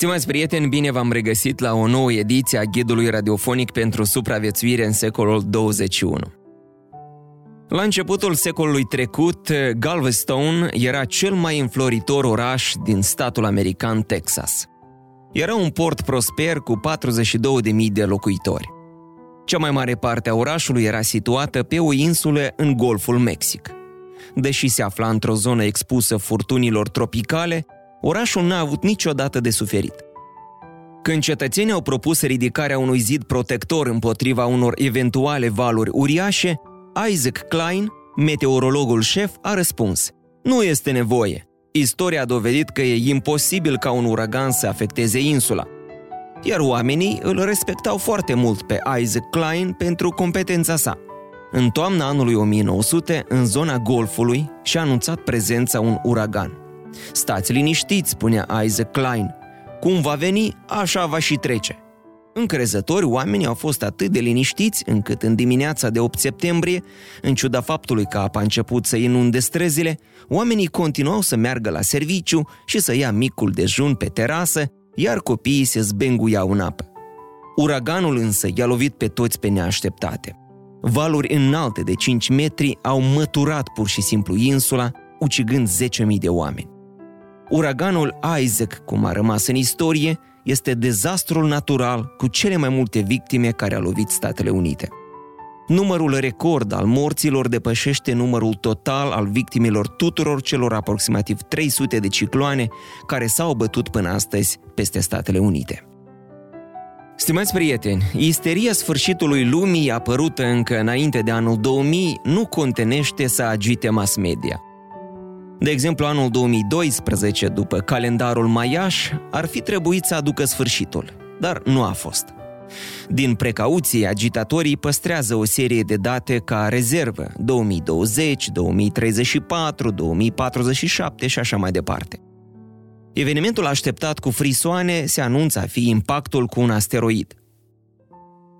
Stimați prieteni, bine v-am regăsit la o nouă ediție a ghidului radiofonic pentru supraviețuire în secolul 21. La începutul secolului trecut, Galveston era cel mai înfloritor oraș din statul american Texas. Era un port prosper cu 42.000 de locuitori. Cea mai mare parte a orașului era situată pe o insulă în Golful Mexic. Deși se afla într-o zonă expusă furtunilor tropicale, orașul n-a avut niciodată de suferit. Când cetățenii au propus ridicarea unui zid protector împotriva unor eventuale valuri uriașe, Isaac Klein, meteorologul șef, a răspuns Nu este nevoie. Istoria a dovedit că e imposibil ca un uragan să afecteze insula. Iar oamenii îl respectau foarte mult pe Isaac Klein pentru competența sa. În toamna anului 1900, în zona Golfului, și-a anunțat prezența un uragan. Stați liniștiți, spunea Isaac Klein. Cum va veni, așa va și trece. Încrezători, oamenii au fost atât de liniștiți încât în dimineața de 8 septembrie, în ciuda faptului că apa a început să inunde străzile, oamenii continuau să meargă la serviciu și să ia micul dejun pe terasă, iar copiii se zbenguiau în apă. Uraganul însă i-a lovit pe toți pe neașteptate. Valuri înalte de 5 metri au măturat pur și simplu insula, ucigând 10.000 de oameni. Uraganul Isaac, cum a rămas în istorie, este dezastrul natural cu cele mai multe victime care a lovit Statele Unite. Numărul record al morților depășește numărul total al victimelor tuturor celor aproximativ 300 de cicloane care s-au bătut până astăzi peste Statele Unite. Stimați prieteni, isteria sfârșitului lumii apărută încă înainte de anul 2000 nu contenește să agite mass media – de exemplu, anul 2012, după calendarul maiaș, ar fi trebuit să aducă sfârșitul, dar nu a fost. Din precauție, agitatorii păstrează o serie de date ca rezervă, 2020, 2034, 2047 și așa mai departe. Evenimentul așteptat cu frisoane se anunță a fi impactul cu un asteroid.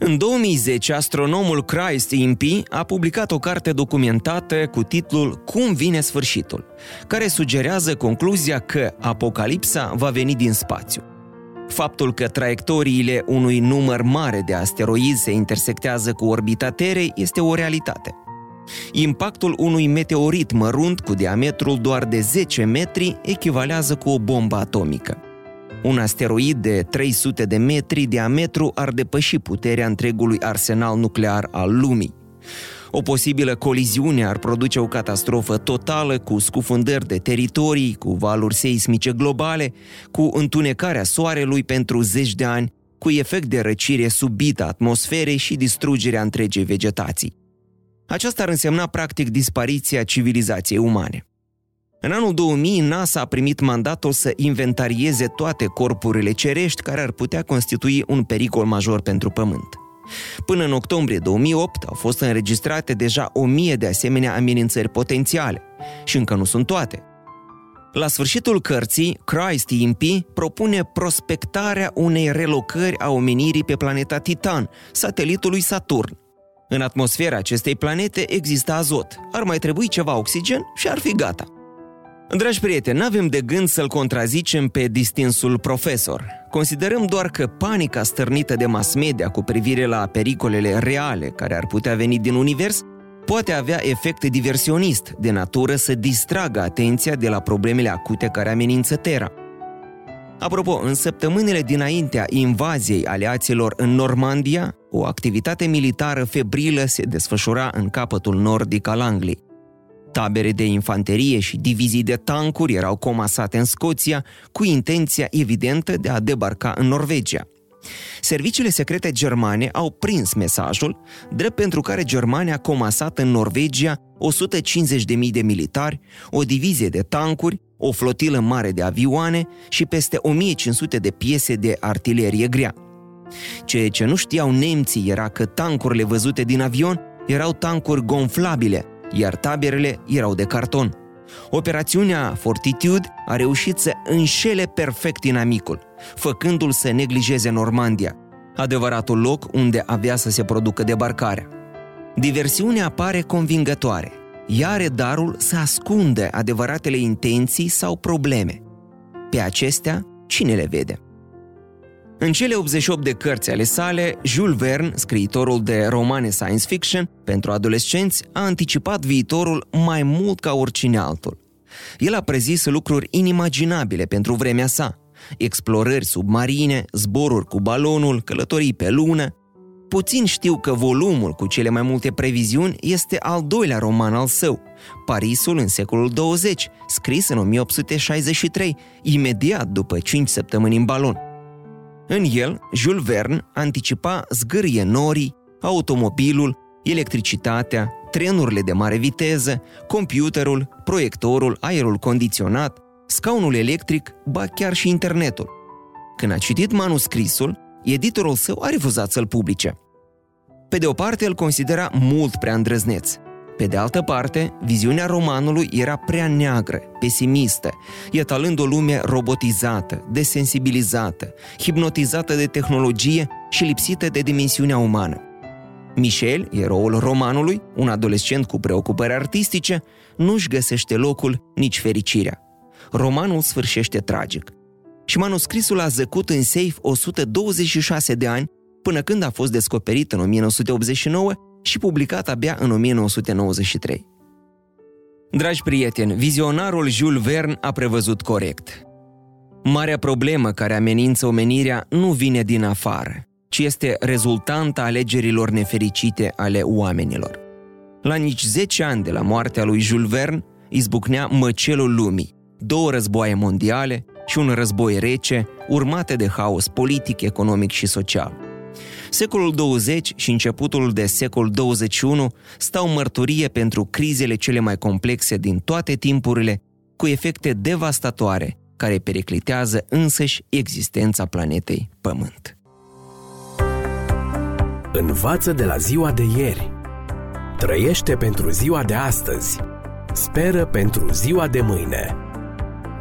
În 2010, astronomul Christ Impey a publicat o carte documentată cu titlul Cum vine sfârșitul, care sugerează concluzia că apocalipsa va veni din spațiu. Faptul că traiectoriile unui număr mare de asteroizi se intersectează cu orbita Terei este o realitate. Impactul unui meteorit mărunt cu diametrul doar de 10 metri echivalează cu o bombă atomică. Un asteroid de 300 de metri diametru ar depăși puterea întregului arsenal nuclear al lumii. O posibilă coliziune ar produce o catastrofă totală cu scufundări de teritorii, cu valuri seismice globale, cu întunecarea soarelui pentru zeci de ani, cu efect de răcire subită a atmosferei și distrugerea întregii vegetații. Aceasta ar însemna practic dispariția civilizației umane. În anul 2000, NASA a primit mandatul să inventarieze toate corpurile cerești care ar putea constitui un pericol major pentru Pământ. Până în octombrie 2008 au fost înregistrate deja o mie de asemenea amenințări potențiale și încă nu sunt toate. La sfârșitul cărții, Christ Impey propune prospectarea unei relocări a omenirii pe planeta Titan, satelitului Saturn. În atmosfera acestei planete există azot, ar mai trebui ceva oxigen și ar fi gata. Dragi prieteni, n-avem de gând să-l contrazicem pe distinsul profesor. Considerăm doar că panica stârnită de mass media cu privire la pericolele reale care ar putea veni din univers poate avea efect diversionist, de natură să distragă atenția de la problemele acute care amenință Terra. Apropo, în săptămânile dinaintea invaziei aliaților în Normandia, o activitate militară febrilă se desfășura în capătul nordic al Angliei. Tabere de infanterie și divizii de tancuri erau comasate în Scoția cu intenția evidentă de a debarca în Norvegia. Serviciile secrete germane au prins mesajul, drept pentru care Germania a comasat în Norvegia 150.000 de militari, o divizie de tancuri, o flotilă mare de avioane și peste 1500 de piese de artilerie grea. Ceea ce nu știau nemții era că tancurile văzute din avion erau tancuri gonflabile, iar taberele erau de carton. Operațiunea Fortitude a reușit să înșele perfect inamicul, făcându-l să neglijeze Normandia, adevăratul loc unde avea să se producă debarcarea. Diversiunea pare convingătoare. Ea are darul să ascunde adevăratele intenții sau probleme. Pe acestea, cine le vede? În cele 88 de cărți ale sale, Jules Verne, scriitorul de romane science fiction pentru adolescenți, a anticipat viitorul mai mult ca oricine altul. El a prezis lucruri inimaginabile pentru vremea sa, explorări submarine, zboruri cu balonul, călătorii pe lună. Puțin știu că volumul cu cele mai multe previziuni este al doilea roman al său, Parisul în secolul 20, scris în 1863, imediat după 5 săptămâni în balon. În el, Jules Verne anticipa zgârie norii, automobilul, electricitatea, trenurile de mare viteză, computerul, proiectorul, aerul condiționat, scaunul electric, ba chiar și internetul. Când a citit manuscrisul, editorul său a refuzat să-l publice. Pe de o parte, îl considera mult prea îndrăzneț. Pe de altă parte, viziunea romanului era prea neagră, pesimistă, etalând o lume robotizată, desensibilizată, hipnotizată de tehnologie și lipsită de dimensiunea umană. Michel, eroul romanului, un adolescent cu preocupări artistice, nu-și găsește locul, nici fericirea. Romanul sfârșește tragic. Și manuscrisul a zăcut în safe 126 de ani, până când a fost descoperit în 1989 și publicat abia în 1993. Dragi prieteni, vizionarul Jules Verne a prevăzut corect. Marea problemă care amenință omenirea nu vine din afară, ci este rezultanta alegerilor nefericite ale oamenilor. La nici 10 ani de la moartea lui Jules Verne, izbucnea măcelul lumii, două războaie mondiale și un război rece, urmate de haos politic, economic și social. Secolul 20 și începutul de secol 21 stau mărturie pentru crizele cele mai complexe din toate timpurile, cu efecte devastatoare care periclitează însăși existența planetei Pământ. Învață de la ziua de ieri. Trăiește pentru ziua de astăzi. Speră pentru ziua de mâine.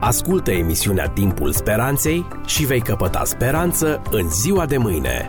Ascultă emisiunea Timpul Speranței și vei căpăta speranță în ziua de mâine.